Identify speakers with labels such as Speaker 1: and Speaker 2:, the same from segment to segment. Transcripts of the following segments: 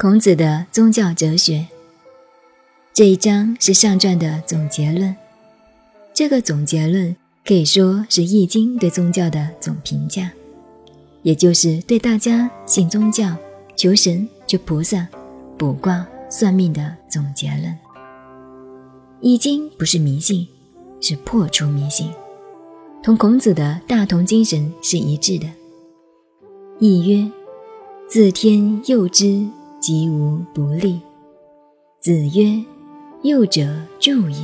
Speaker 1: 孔子的宗教哲学这一章是上传的总结论。这个总结论可以说是《易经》对宗教的总评价，也就是对大家信宗教、求神、求菩萨、卜卦、算命的总结论。《易经》不是迷信，是破除迷信，同孔子的大同精神是一致的。易曰：“自天佑之。”吉无不利。子曰：“佑者助也，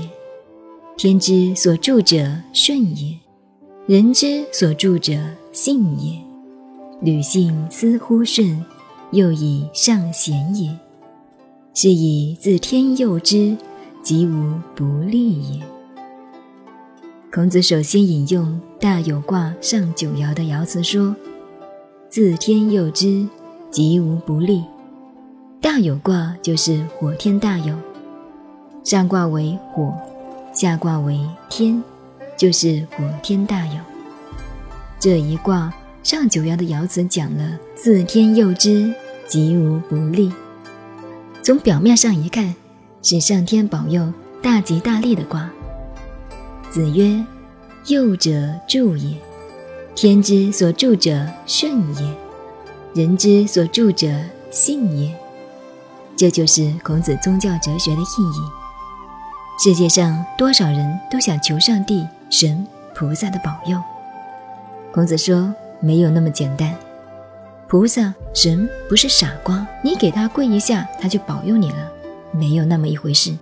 Speaker 1: 天之所助者顺也，人之所助者信也。履信思乎顺，又以上贤也。是以自天佑之，吉无不利也。”孔子首先引用大有卦上九爻的爻辞说：“自天佑之，吉无不利。”大有卦就是火天大有，上卦为火，下卦为天，就是火天大有。这一卦上九爻的爻辞讲了“自天佑之，吉无不利”。从表面上一看，是上天保佑大吉大利的卦。子曰：“佑者助也，天之所助者顺也，人之所助者信也。”这就是孔子宗教哲学的意义。世界上多少人都想求上帝、神、菩萨的保佑。孔子说：“没有那么简单，菩萨、神不是傻瓜，你给他跪一下，他就保佑你了，没有那么一回事。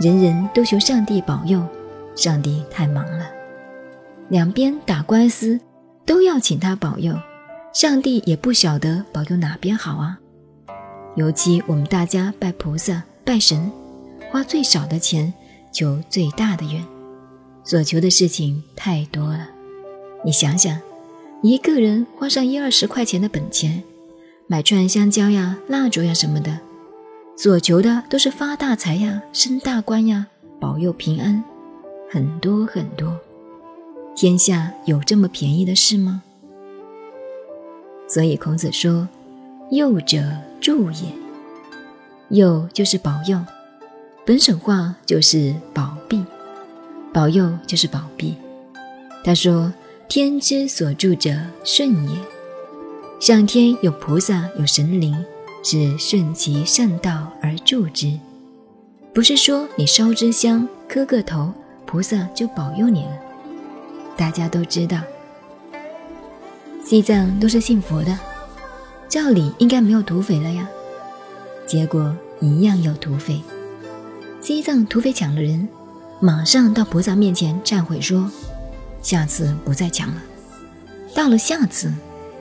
Speaker 1: 人人都求上帝保佑，上帝太忙了，两边打官司都要请他保佑，上帝也不晓得保佑哪边好啊。”尤其我们大家拜菩萨、拜神，花最少的钱求最大的愿，所求的事情太多了。你想想，一个人花上一二十块钱的本钱，买串香蕉呀、蜡烛呀什么的，所求的都是发大财呀、升大官呀、保佑平安，很多很多。天下有这么便宜的事吗？所以孔子说：“幼者。”助也，佑就是保佑，本省话就是保庇，保佑就是保庇。他说：“天之所助者顺也，上天有菩萨有神灵，是顺其善道而助之，不是说你烧支香磕个头，菩萨就保佑你了。”大家都知道，西藏都是信佛的。照理应该没有土匪了呀，结果一样有土匪。西藏土匪抢了人，马上到菩萨面前忏悔说：“下次不再抢了。”到了下次，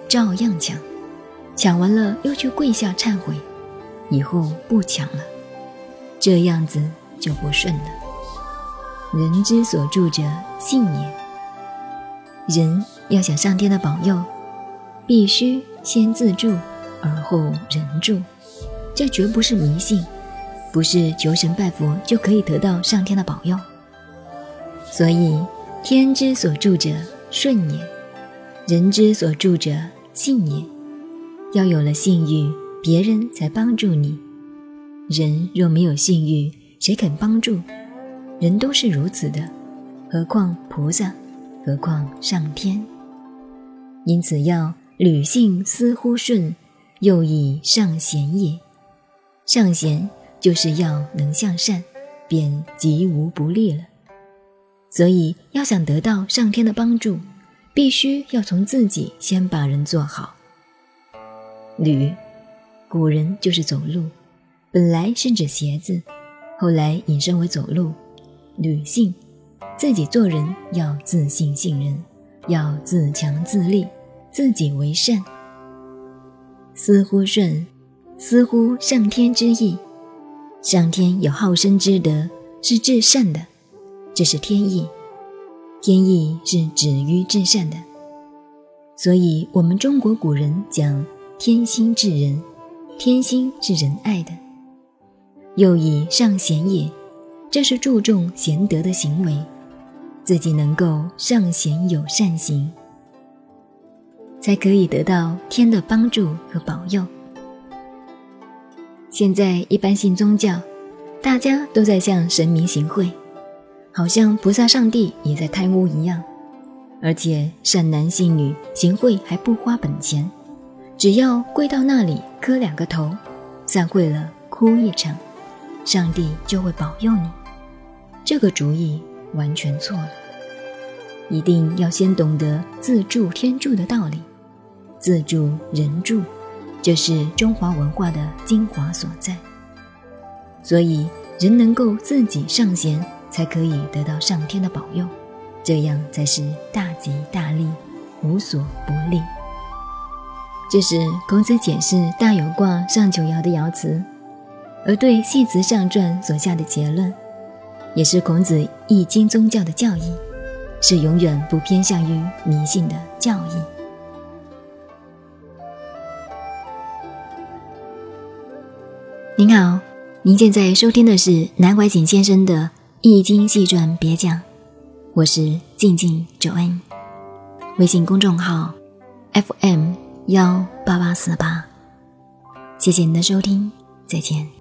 Speaker 1: 照样抢，抢完了又去跪下忏悔，以后不抢了。这样子就不顺了。人之所助者信也。人要想上天的保佑，必须。先自助，而后人助，这绝不是迷信，不是求神拜佛就可以得到上天的保佑。所以，天之所助者顺也，人之所助者信也。要有了信誉，别人才帮助你。人若没有信誉，谁肯帮助？人都是如此的，何况菩萨，何况上天？因此要。履信思乎顺，又以上贤也。上贤就是要能向善，便极无不利了。所以要想得到上天的帮助，必须要从自己先把人做好。履，古人就是走路，本来是指鞋子，后来引申为走路。履信，自己做人要自信信任，要自强自立。自己为善，思乎顺，思乎上天之意。上天有好生之德，是至善的，这是天意。天意是止于至善的，所以我们中国古人讲天心治人，天心是仁爱的。又以上贤也，这是注重贤德的行为，自己能够上贤有善行。才可以得到天的帮助和保佑。现在一般信宗教，大家都在向神明行贿，好像菩萨、上帝也在贪污一样。而且善男信女行贿还不花本钱，只要跪到那里磕两个头，散会了哭一场，上帝就会保佑你。这个主意完全错了，一定要先懂得自助天助的道理，自助人助，这是中华文化的精华所在。所以人能够自己上贤，才可以得到上天的保佑。这样才是大吉大利，无所不利。这是孔子解释《大有卦上九爻的爻辞，而对《系辞上传》所下的结论，也是孔子易经宗教的教义，是永远不偏向于迷信的教义。您好，您现在收听的是南怀瑾先生的《易经细传》别讲。我是静静九恩，微信公众号 FM 幺八八四八，谢谢您的收听，再见。